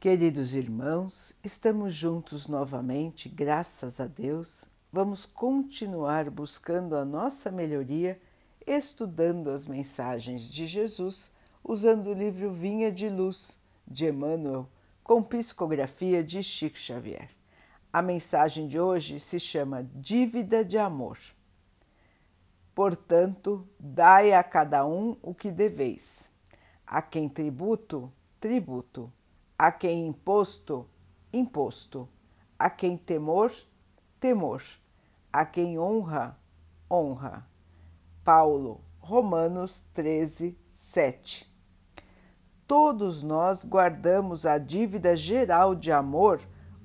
Queridos irmãos, estamos juntos novamente, graças a Deus. Vamos continuar buscando a nossa melhoria, estudando as mensagens de Jesus, usando o livro Vinha de Luz de Emmanuel, com psicografia de Chico Xavier. A mensagem de hoje se chama Dívida de Amor. Portanto, dai a cada um o que deveis. A quem tributo, tributo a quem imposto, imposto, a quem temor, temor, a quem honra, honra. Paulo, Romanos 13, 7. Todos nós guardamos a dívida geral de amor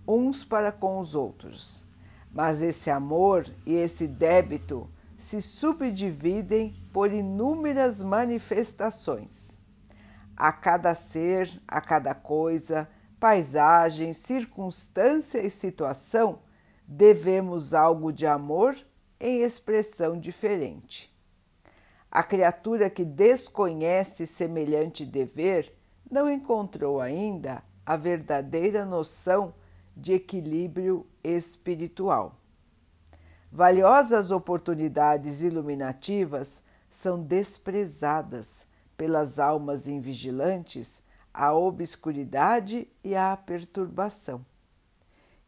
uns para com os outros, mas esse amor e esse débito se subdividem por inúmeras manifestações a cada ser, a cada coisa, paisagem, circunstância e situação, devemos algo de amor em expressão diferente. A criatura que desconhece semelhante dever não encontrou ainda a verdadeira noção de equilíbrio espiritual. Valiosas oportunidades iluminativas são desprezadas pelas almas invigilantes a obscuridade e a perturbação.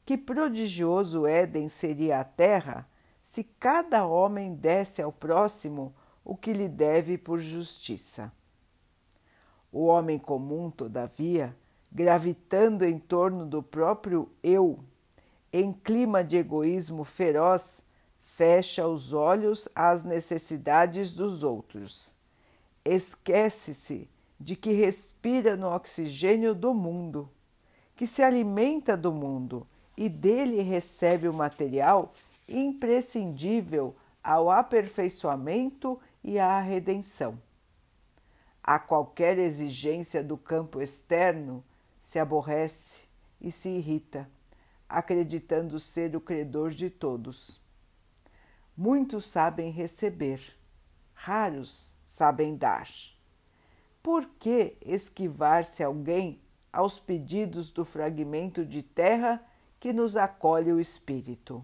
Que prodigioso Éden seria a terra se cada homem desse ao próximo o que lhe deve por justiça. O homem comum, todavia, gravitando em torno do próprio eu, em clima de egoísmo feroz, fecha os olhos às necessidades dos outros esquece-se de que respira no oxigênio do mundo, que se alimenta do mundo e dele recebe o material imprescindível ao aperfeiçoamento e à redenção. A qualquer exigência do campo externo, se aborrece e se irrita, acreditando ser o credor de todos. Muitos sabem receber, raros sabem dar. Por que esquivar-se alguém aos pedidos do fragmento de terra que nos acolhe o espírito?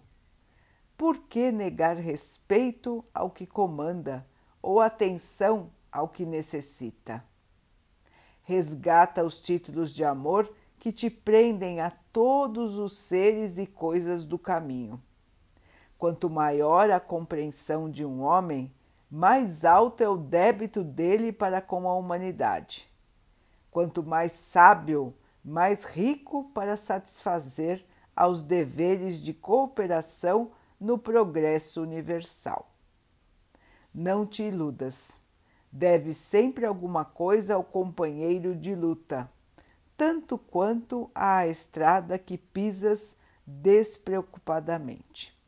Por que negar respeito ao que comanda ou atenção ao que necessita? Resgata os títulos de amor que te prendem a todos os seres e coisas do caminho. Quanto maior a compreensão de um homem, mais alto é o débito dele para com a humanidade. Quanto mais sábio, mais rico para satisfazer aos deveres de cooperação no progresso universal. Não te iludas. Deves sempre alguma coisa ao companheiro de luta, tanto quanto à estrada que pisas despreocupadamente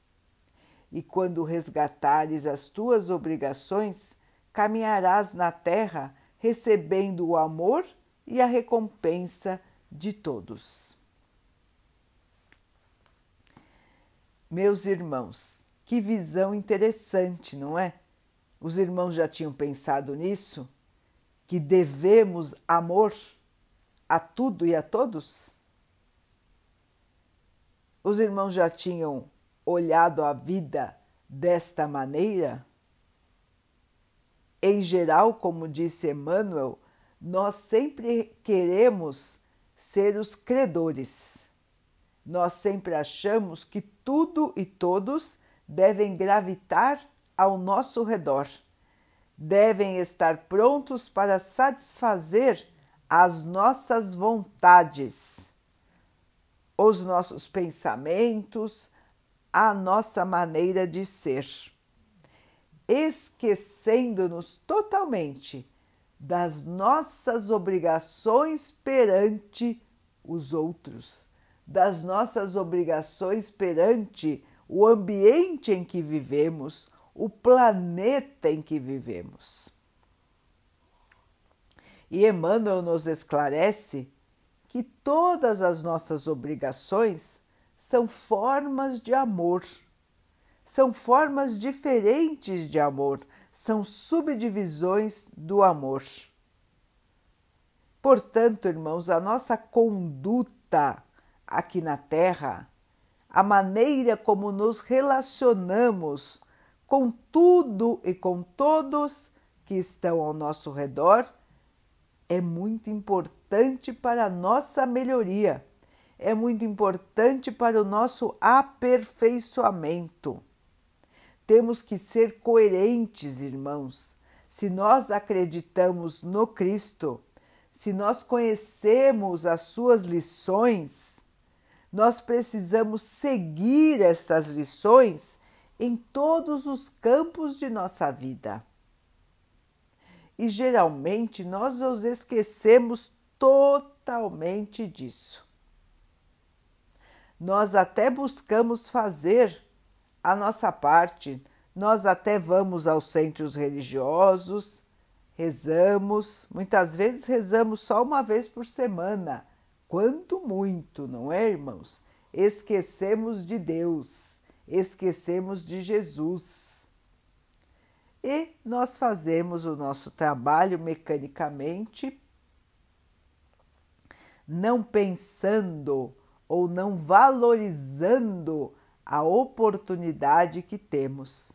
e quando resgatares as tuas obrigações, caminharás na terra recebendo o amor e a recompensa de todos. Meus irmãos, que visão interessante, não é? Os irmãos já tinham pensado nisso? Que devemos amor a tudo e a todos? Os irmãos já tinham olhado a vida desta maneira? Em geral, como disse Emmanuel, nós sempre queremos ser os credores. Nós sempre achamos que tudo e todos devem gravitar ao nosso redor, devem estar prontos para satisfazer as nossas vontades, os nossos pensamentos, a nossa maneira de ser, esquecendo-nos totalmente das nossas obrigações perante os outros, das nossas obrigações perante o ambiente em que vivemos, o planeta em que vivemos. E Emmanuel nos esclarece que todas as nossas obrigações são formas de amor, são formas diferentes de amor, são subdivisões do amor. Portanto, irmãos, a nossa conduta aqui na Terra, a maneira como nos relacionamos com tudo e com todos que estão ao nosso redor, é muito importante para a nossa melhoria, é muito importante para o nosso aperfeiçoamento. Temos que ser coerentes, irmãos. Se nós acreditamos no Cristo, se nós conhecemos as suas lições, nós precisamos seguir estas lições em todos os campos de nossa vida. E geralmente nós nos esquecemos totalmente disso. Nós até buscamos fazer a nossa parte, nós até vamos aos centros religiosos, rezamos, muitas vezes rezamos só uma vez por semana, quanto muito, não é, irmãos? Esquecemos de Deus, esquecemos de Jesus. E nós fazemos o nosso trabalho mecanicamente, não pensando ou não valorizando a oportunidade que temos.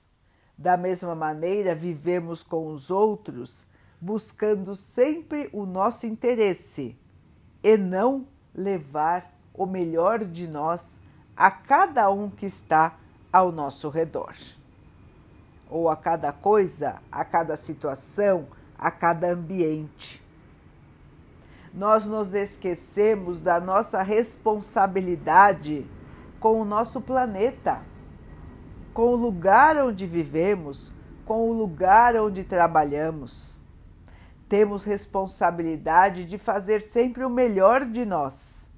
Da mesma maneira, vivemos com os outros buscando sempre o nosso interesse e não levar o melhor de nós a cada um que está ao nosso redor. Ou a cada coisa, a cada situação, a cada ambiente. Nós nos esquecemos da nossa responsabilidade com o nosso planeta, com o lugar onde vivemos, com o lugar onde trabalhamos. Temos responsabilidade de fazer sempre o melhor de nós,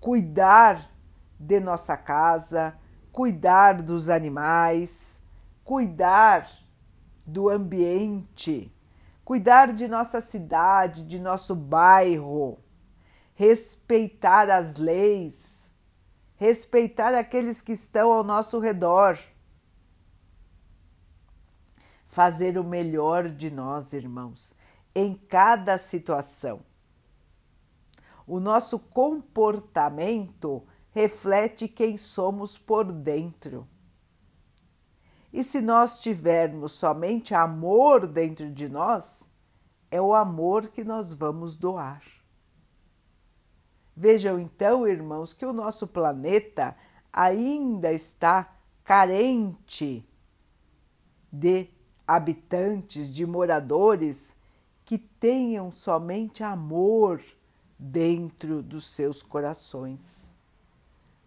cuidar de nossa casa, cuidar dos animais, cuidar do ambiente, cuidar de nossa cidade, de nosso bairro, respeitar as leis, respeitar aqueles que estão ao nosso redor. Fazer o melhor de nós, irmãos em cada situação. O nosso comportamento reflete quem somos por dentro. E se nós tivermos somente amor dentro de nós, é o amor que nós vamos doar. Vejam então, irmãos, que o nosso planeta ainda está carente de habitantes, de moradores que tenham somente amor dentro dos seus corações.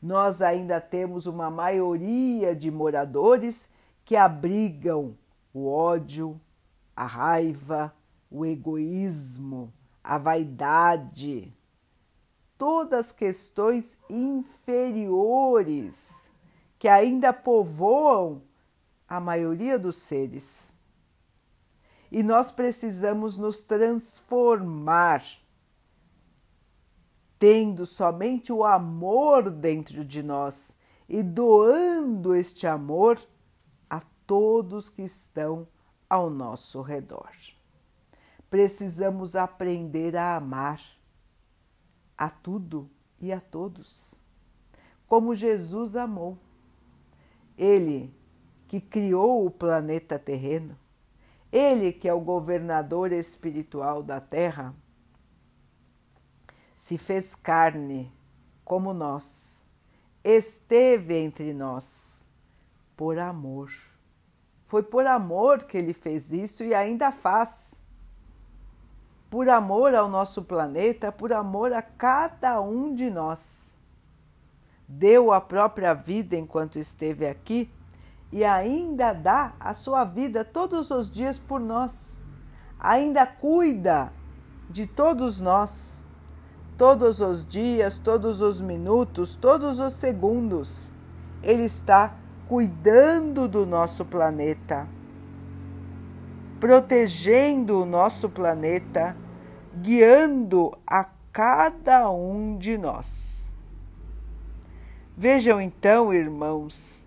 Nós ainda temos uma maioria de moradores que abrigam o ódio, a raiva, o egoísmo, a vaidade, todas questões inferiores que ainda povoam a maioria dos seres. E nós precisamos nos transformar, tendo somente o amor dentro de nós e doando este amor todos que estão ao nosso redor. Precisamos aprender a amar a tudo e a todos, como Jesus amou. Ele que criou o planeta terreno, ele, que é o governador espiritual da terra, se fez carne como nós, esteve entre nós por amor. Foi por amor que ele fez isso e ainda faz. Por amor ao nosso planeta, por amor a cada um de nós. Deu a própria vida enquanto esteve aqui e ainda dá a sua vida todos os dias por nós, ainda cuida de todos nós, todos os dias, todos os minutos, todos os segundos. Ele está cuidando do nosso planeta, protegendo o nosso planeta, guiando a cada um de nós. Vejam então, irmãos,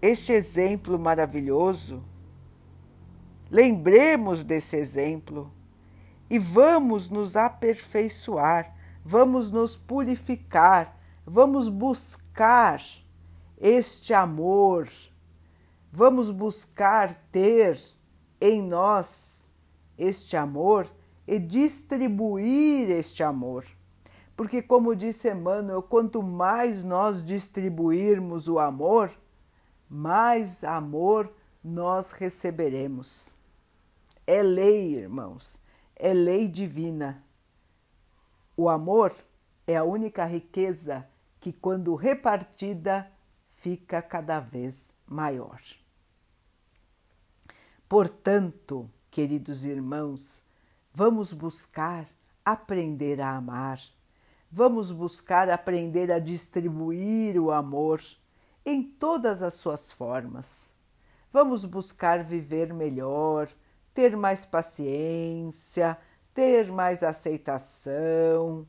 este exemplo maravilhoso, lembremos desse exemplo e vamos nos aperfeiçoar, vamos nos purificar, vamos buscar este amor, vamos buscar ter em nós este amor e distribuir este amor. Porque, como disse Emmanuel, quanto mais nós distribuirmos o amor, mais amor nós receberemos. É lei, irmãos, é lei divina. O amor é a única riqueza que, quando repartida, fica cada vez maior. Portanto, queridos irmãos, vamos buscar aprender a amar, vamos buscar aprender a distribuir o amor em todas as suas formas. Vamos buscar viver melhor, ter mais paciência, ter mais aceitação,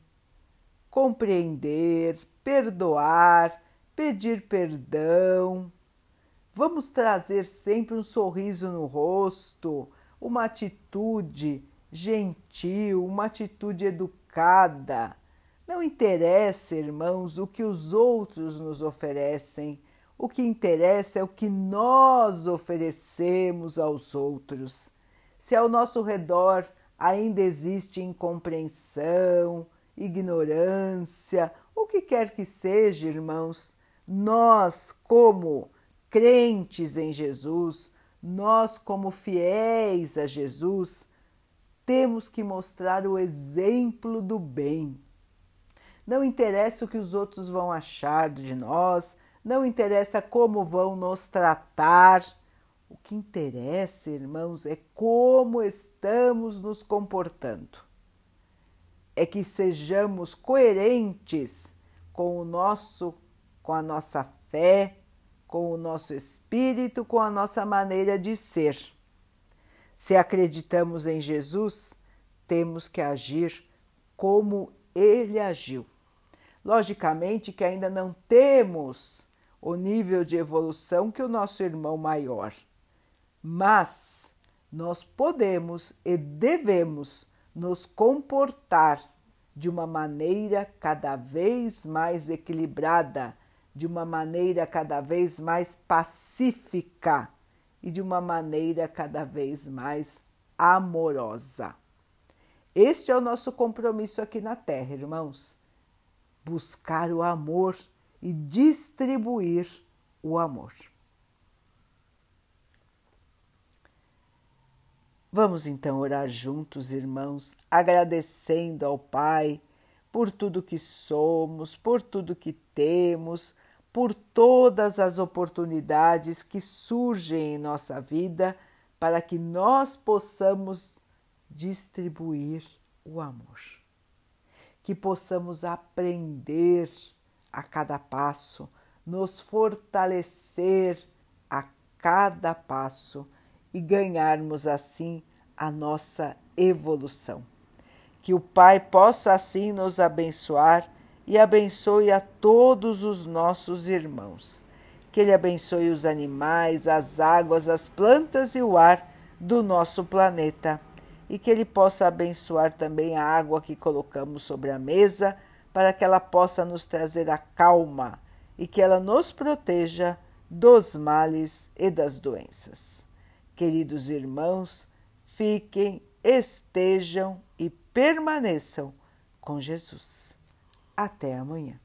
compreender, perdoar, pedir perdão. Vamos trazer sempre um sorriso no rosto, uma atitude gentil, uma atitude educada. Não interessa, irmãos, o que os outros nos oferecem, o que interessa é o que nós oferecemos aos outros. Se ao nosso redor ainda existe incompreensão, ignorância, o que quer que seja, irmãos, nós, como crentes em Jesus, nós, como fiéis a Jesus, temos que mostrar o exemplo do bem. Não interessa o que os outros vão achar de nós, não interessa como vão nos tratar. O que interessa, irmãos, é como estamos nos comportando. É que sejamos coerentes com o nosso com a nossa fé, com o nosso espírito, com a nossa maneira de ser. Se acreditamos em Jesus, temos que agir como ele agiu. Logicamente que ainda não temos o nível de evolução que o nosso irmão maior. Mas nós podemos e devemos nos comportar de uma maneira cada vez mais equilibrada, de uma maneira cada vez mais pacífica e de uma maneira cada vez mais amorosa. Este é o nosso compromisso aqui na Terra, irmãos. Buscar o amor e distribuir o amor. Vamos então orar juntos, irmãos, agradecendo ao Pai por tudo que somos, por tudo que temos, por todas as oportunidades que surgem em nossa vida para que nós possamos distribuir o amor, que possamos aprender a cada passo, nos fortalecer a cada passo e ganharmos assim a nossa evolução. Que o Pai possa assim nos abençoar e abençoe a todos os nossos irmãos. Que Ele abençoe os animais, as águas, as plantas e o ar do nosso planeta. E que Ele possa abençoar também a água que colocamos sobre a mesa para que ela possa nos trazer a calma e que ela nos proteja dos males e das doenças. Queridos irmãos, fiquem, estejam e permaneçam com Jesus. Até amanhã.